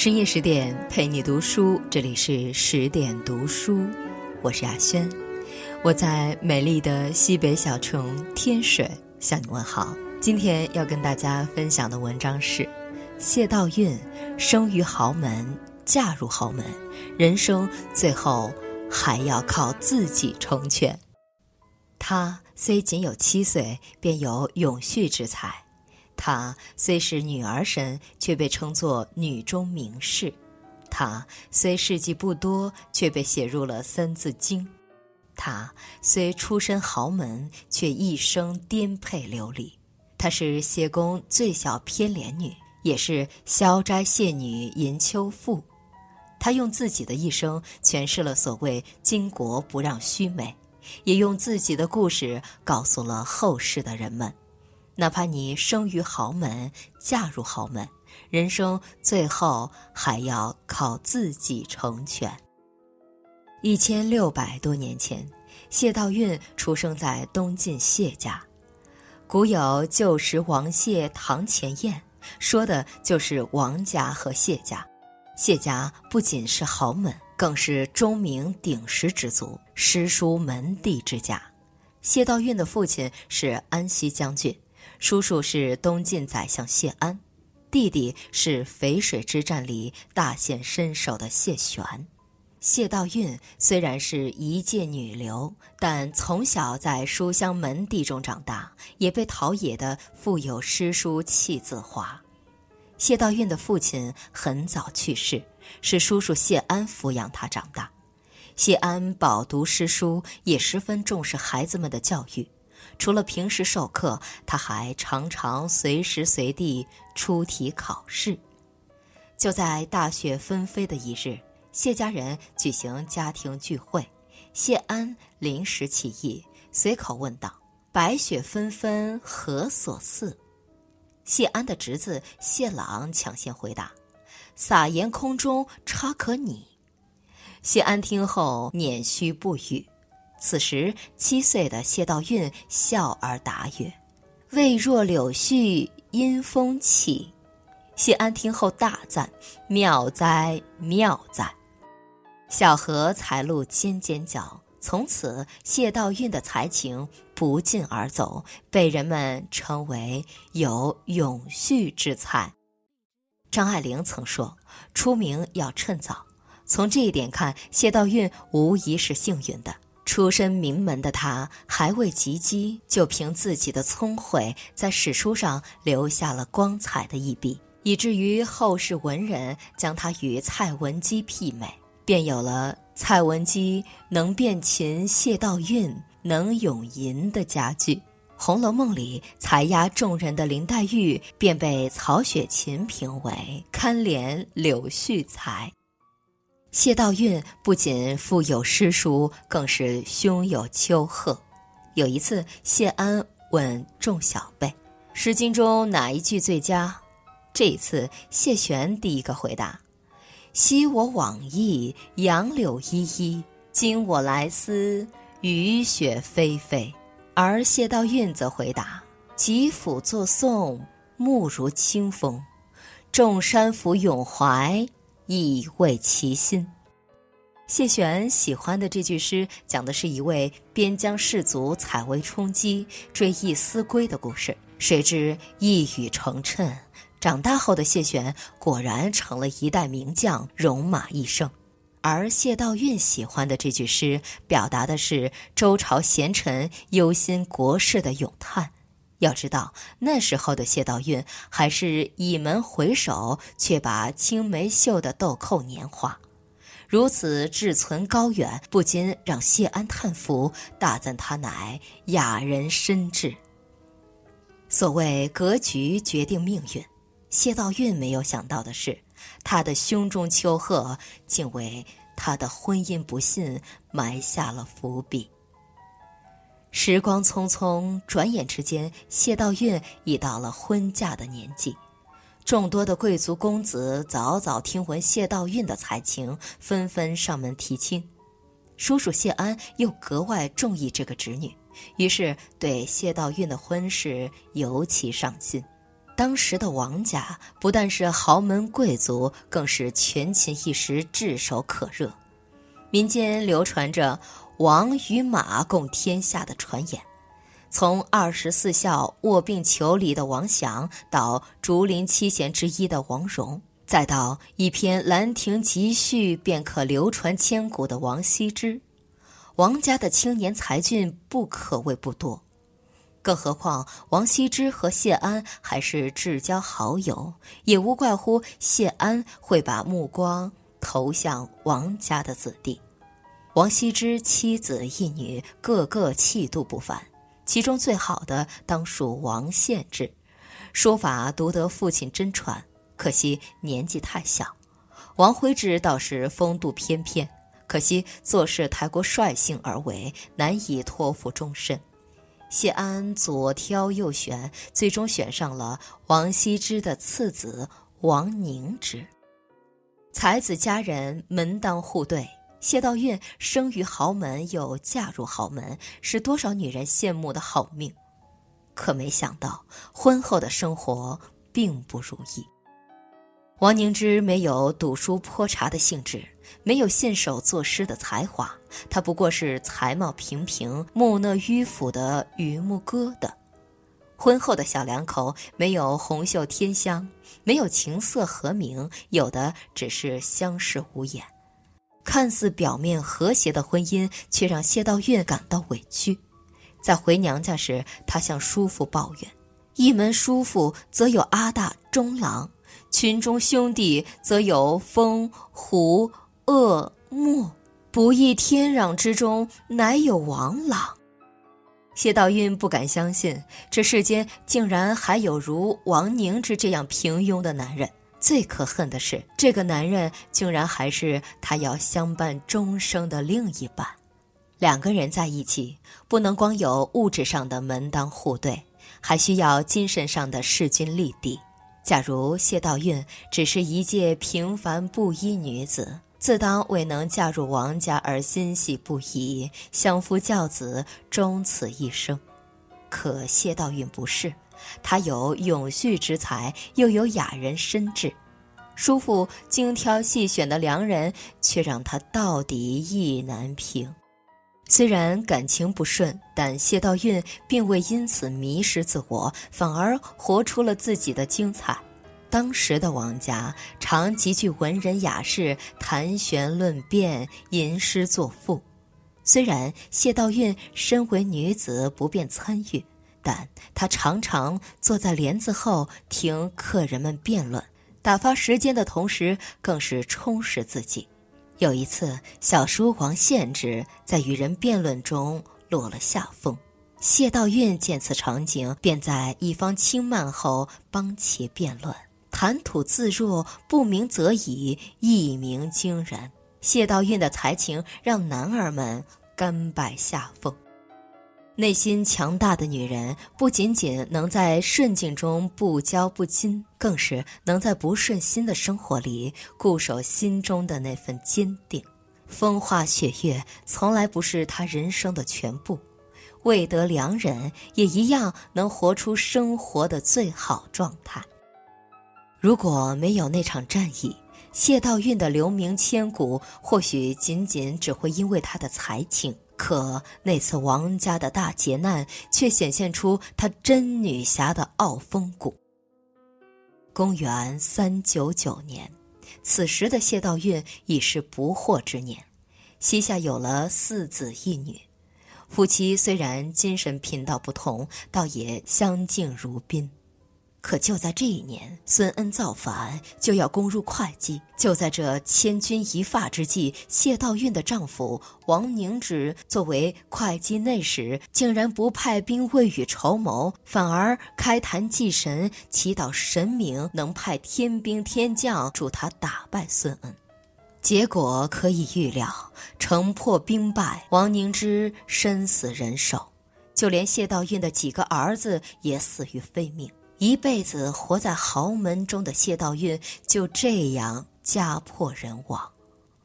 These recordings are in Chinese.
深夜十点陪你读书，这里是十点读书，我是亚轩，我在美丽的西北小城天水向你问好。今天要跟大家分享的文章是：谢道韫生于豪门，嫁入豪门，人生最后还要靠自己成全。她虽仅有七岁，便有永续之才。她虽是女儿身，却被称作女中名士；她虽事迹不多，却被写入了《三字经》；她虽出身豪门，却一生颠沛流离。她是谢公最小偏怜女，也是消斋谢女吟秋赋。她用自己的一生诠释了所谓“巾帼不让须眉”，也用自己的故事告诉了后世的人们。哪怕你生于豪门，嫁入豪门，人生最后还要靠自己成全。一千六百多年前，谢道韫出生在东晋谢家。古有“旧时王谢堂前燕”，说的就是王家和谢家。谢家不仅是豪门，更是钟鸣鼎食之族，诗书门第之家。谢道韫的父亲是安西将军。叔叔是东晋宰相谢安，弟弟是淝水之战里大显身手的谢玄。谢道韫虽然是一介女流，但从小在书香门第中长大，也被陶冶的富有诗书气自华。谢道韫的父亲很早去世，是叔叔谢安抚养他长大。谢安饱读诗书，也十分重视孩子们的教育。除了平时授课，他还常常随时随地出题考试。就在大雪纷飞的一日，谢家人举行家庭聚会，谢安临时起意，随口问道：“白雪纷纷何所似？”谢安的侄子谢朗抢先回答：“撒盐空中差可拟。”谢安听后捻须不语。此时，七岁的谢道韫笑而答曰：“未若柳絮因风起。”谢安听后大赞：“妙哉，妙哉！”小荷才露尖尖角。从此，谢道韫的才情不胫而走，被人们称为有永续之才。张爱玲曾说：“出名要趁早。”从这一点看，谢道韫无疑是幸运的。出身名门的他，还未及笄，就凭自己的聪慧，在史书上留下了光彩的一笔，以至于后世文人将他与蔡文姬媲美，便有了“蔡文姬能辨琴，谢道韫能咏吟”的佳句。《红楼梦》里才压众人的林黛玉，便被曹雪芹评为堪怜柳絮才。谢道韫不仅富有诗书，更是胸有丘壑。有一次，谢安问众小辈：“《诗经》中哪一句最佳？”这一次，谢玄第一个回答：“昔我往矣，杨柳依依；今我来思，雨雪霏霏。”而谢道韫则回答：“吉甫作颂，目如清风；众山俯咏怀。”意味其心。谢玄喜欢的这句诗，讲的是一位边疆士卒采薇充饥、追忆思归的故事。谁知一语成谶，长大后的谢玄果然成了一代名将，戎马一生。而谢道韫喜欢的这句诗，表达的是周朝贤臣忧心国事的咏叹。要知道，那时候的谢道韫还是倚门回首，却把青梅嗅的豆蔻年华，如此志存高远，不禁让谢安叹服，大赞他乃雅人深志。所谓格局决定命运，谢道韫没有想到的是，他的胸中丘壑，竟为他的婚姻不幸埋下了伏笔。时光匆匆，转眼之间，谢道韫已到了婚嫁的年纪。众多的贵族公子早早听闻谢道韫的才情，纷纷上门提亲。叔叔谢安又格外中意这个侄女，于是对谢道韫的婚事尤其上心。当时的王家不但是豪门贵族，更是权倾一时、炙手可热。民间流传着“王与马共天下”的传言。从二十四孝卧病求里的王祥，到竹林七贤之一的王戎，再到一篇《兰亭集序》便可流传千古的王羲之，王家的青年才俊不可谓不多。更何况王羲之和谢安还是至交好友，也无怪乎谢安会把目光投向王家的子弟。王羲之妻子一女，个个气度不凡。其中最好的当属王献之，书法独得父亲真传，可惜年纪太小。王徽之倒是风度翩翩，可惜做事太过率性而为，难以托付终身。谢安左挑右选，最终选上了王羲之的次子王凝之。才子佳人门当户对。谢道韫生于豪门，又嫁入豪门，是多少女人羡慕的好命。可没想到，婚后的生活并不如意。王凝之没有读书泼茶的兴致，没有信手作诗的才华，他不过是才貌平平、木讷迂腐的榆木疙瘩。婚后的小两口没有红袖添香，没有情色和鸣，有的只是相视无言。看似表面和谐的婚姻，却让谢道韫感到委屈。在回娘家时，他向叔父抱怨：“一门叔父则有阿大、中郎，群中兄弟则有风、胡、恶、莫，不义天壤之中，乃有王朗。”谢道韫不敢相信，这世间竟然还有如王凝之这样平庸的男人。最可恨的是，这个男人竟然还是他要相伴终生的另一半。两个人在一起，不能光有物质上的门当户对，还需要精神上的势均力敌。假如谢道韫只是一介平凡布衣女子，自当未能嫁入王家而欣喜不已，相夫教子，终此一生。可谢道韫不是。他有永续之才，又有雅人深志，叔父精挑细选的良人，却让他到底意难平。虽然感情不顺，但谢道韫并未因此迷失自我，反而活出了自己的精彩。当时的王家常极具文人雅士，谈玄论辩，吟诗作赋。虽然谢道韫身为女子，不便参与。但他常常坐在帘子后听客人们辩论，打发时间的同时，更是充实自己。有一次，小叔王献之在与人辩论中落了下风，谢道韫见此场景，便在一方轻慢后帮其辩论，谈吐自若，不鸣则已，一鸣惊人。谢道韫的才情让男儿们甘拜下风。内心强大的女人，不仅仅能在顺境中不骄不矜，更是能在不顺心的生活里固守心中的那份坚定。风花雪月从来不是她人生的全部，未得良人也一样能活出生活的最好状态。如果没有那场战役，谢道韫的留名千古，或许仅仅只会因为他的才情。可那次王家的大劫难，却显现出她真女侠的傲风骨。公元三九九年，此时的谢道韫已是不惑之年，膝下有了四子一女，夫妻虽然精神频道不同，倒也相敬如宾。可就在这一年，孙恩造反，就要攻入会稽。就在这千钧一发之际，谢道韫的丈夫王凝之作为会稽内史，竟然不派兵未雨绸缪，反而开坛祭神，祈祷神明能派天兵天将助他打败孙恩。结果可以预料，城破兵败，王凝之身死人手，就连谢道韫的几个儿子也死于非命。一辈子活在豪门中的谢道韫就这样家破人亡，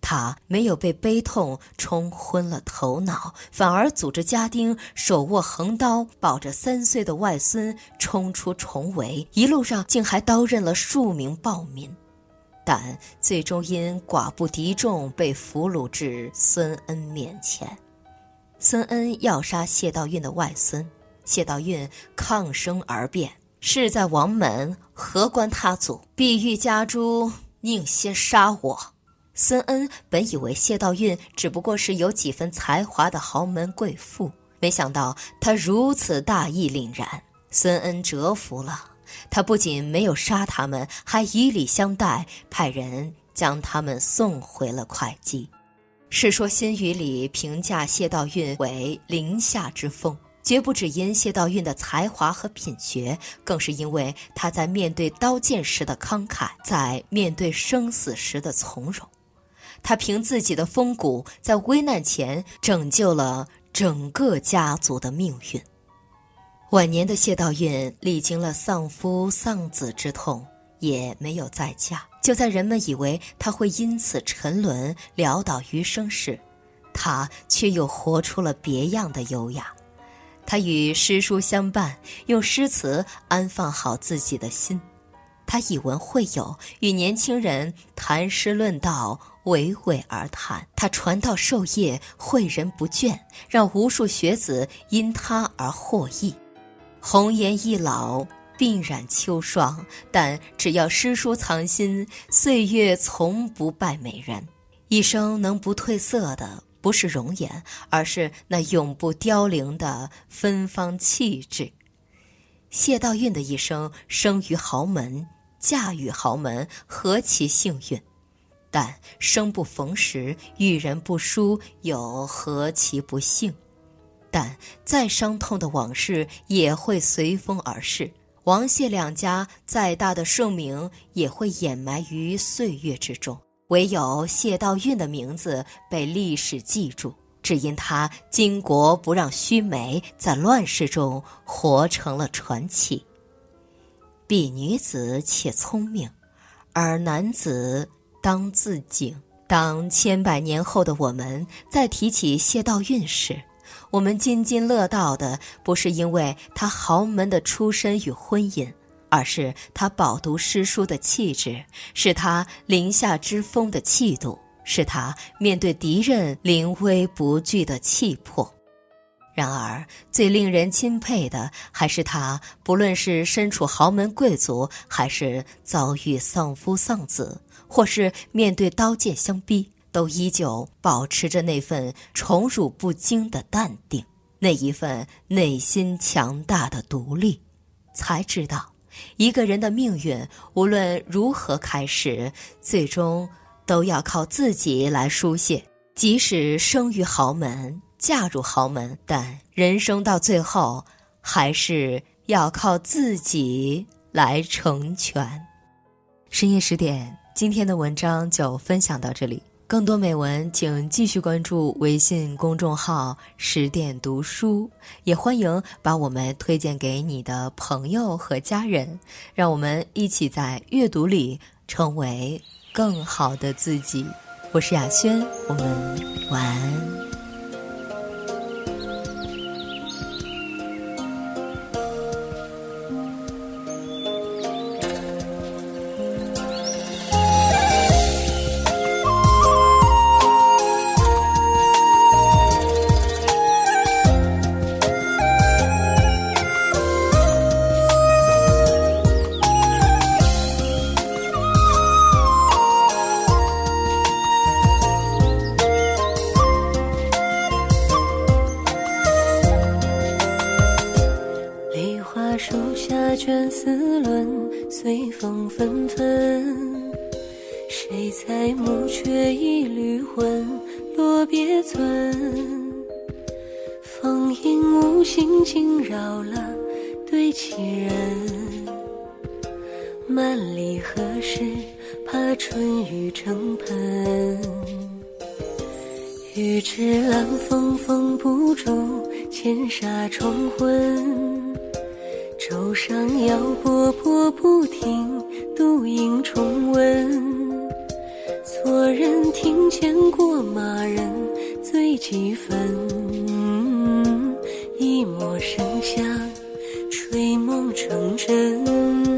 他。没有被悲痛冲昏了头脑，反而组织家丁手握横刀，抱着三岁的外孙冲出重围，一路上竟还刀刃了数名暴民，但最终因寡不敌众被俘虏至孙恩面前。孙恩要杀谢道韫的外孙，谢道韫抗生而辩：“事在王门，何关他族？必欲家诸，宁先杀我。”孙恩本以为谢道韫只不过是有几分才华的豪门贵妇，没想到他如此大义凛然。孙恩折服了，他不仅没有杀他们，还以礼相待，派人将他们送回了会稽。《世说新语》里评价谢道韫为林下之凤，绝不只因谢道韫的才华和品学，更是因为他在面对刀剑时的慷慨，在面对生死时的从容。他凭自己的风骨，在危难前拯救了整个家族的命运。晚年的谢道韫历经了丧夫丧子之痛，也没有再嫁。就在人们以为他会因此沉沦潦倒余生时，他却又活出了别样的优雅。他与诗书相伴，用诗词安放好自己的心。他以文会友，与年轻人谈诗论道，娓娓而谈。他传道授业，诲人不倦，让无数学子因他而获益。红颜易老。鬓染秋霜，但只要诗书藏心，岁月从不败美人。一生能不褪色的，不是容颜，而是那永不凋零的芬芳气质。谢道韫的一生，生于豪门，嫁与豪门，何其幸运！但生不逢时，遇人不淑，又何其不幸！但再伤痛的往事，也会随风而逝。王谢两家再大的盛名也会掩埋于岁月之中，唯有谢道韫的名字被历史记住，只因他巾帼不让须眉，在乱世中活成了传奇。比女子且聪明，而男子当自警。当千百年后的我们再提起谢道韫时，我们津津乐道的不是因为他豪门的出身与婚姻，而是他饱读诗书的气质，是他林下之风的气度，是他面对敌人临危不惧的气魄。然而，最令人钦佩的还是他，不论是身处豪门贵族，还是遭遇丧夫丧子，或是面对刀剑相逼。都依旧保持着那份宠辱不惊的淡定，那一份内心强大的独立，才知道，一个人的命运无论如何开始，最终都要靠自己来书写。即使生于豪门，嫁入豪门，但人生到最后，还是要靠自己来成全。深夜十点，今天的文章就分享到这里。更多美文，请继续关注微信公众号“十点读书”，也欢迎把我们推荐给你的朋友和家人，让我们一起在阅读里成为更好的自己。我是雅轩，我们晚安。卷丝纶，随风纷纷。谁裁木缺一缕魂？落别村，风影无心惊扰了对棋人。万里何时怕春雨成盆？欲知兰风封不住，千纱重昏。舟上摇波波不停，独影重温。错人庭前过马人，醉几分。一抹笙香，吹梦成真。